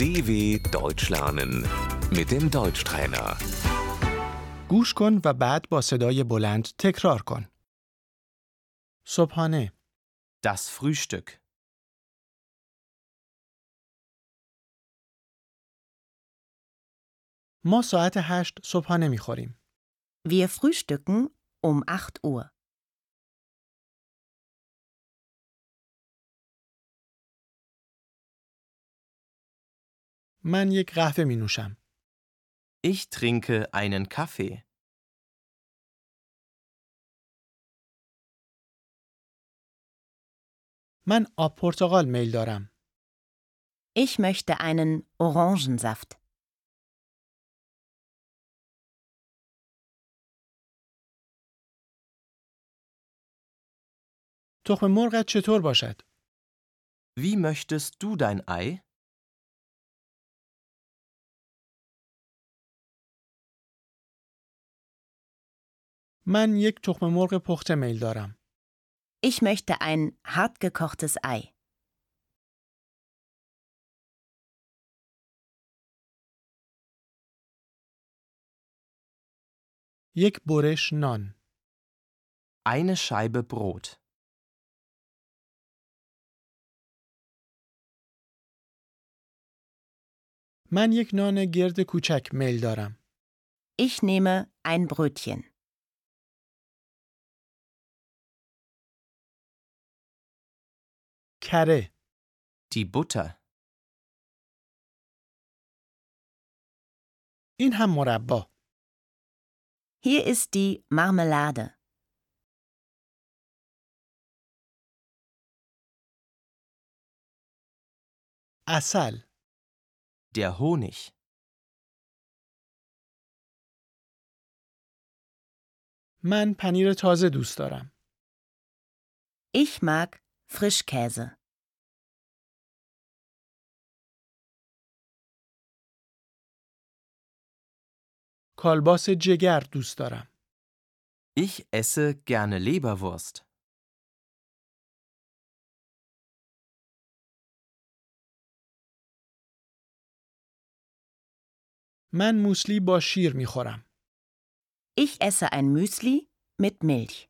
DW Deutsch lernen mit dem Deutschtrainer. گوش کن و بعد با صدای بلند تکرار کن. صبحانه، Das Frühstück. ما ساعت هشت صبحانه میخوریم. Wir frühstücken um 8 Uhr. من یک قهوه می نوشم. Ich trinke einen Kaffee. من آب پرتقال میل دارم. Ich möchte einen Orangensaft. تخم مرغت چطور باشد؟ Wie möchtest du dein Ei? من یک تخم مرغ پخته میل دارم. Ich möchte ein hartgekochtes Ei. یک برش نان. Eine Scheibe Brot. من یک نان گرد کوچک میل دارم. Ich nehme ein Brötchen. کره، Die Butter. این هم مربا. Hier ist die Marmelade. اصل، Der Honig. من پنیر تازه دوست دارم. Ich mag Frischkäse. کالباس جگر دوست دارم. Ich esse gerne Leberwurst. من موسلی با شیر می خورم. Ich esse ein Müsli mit Milch.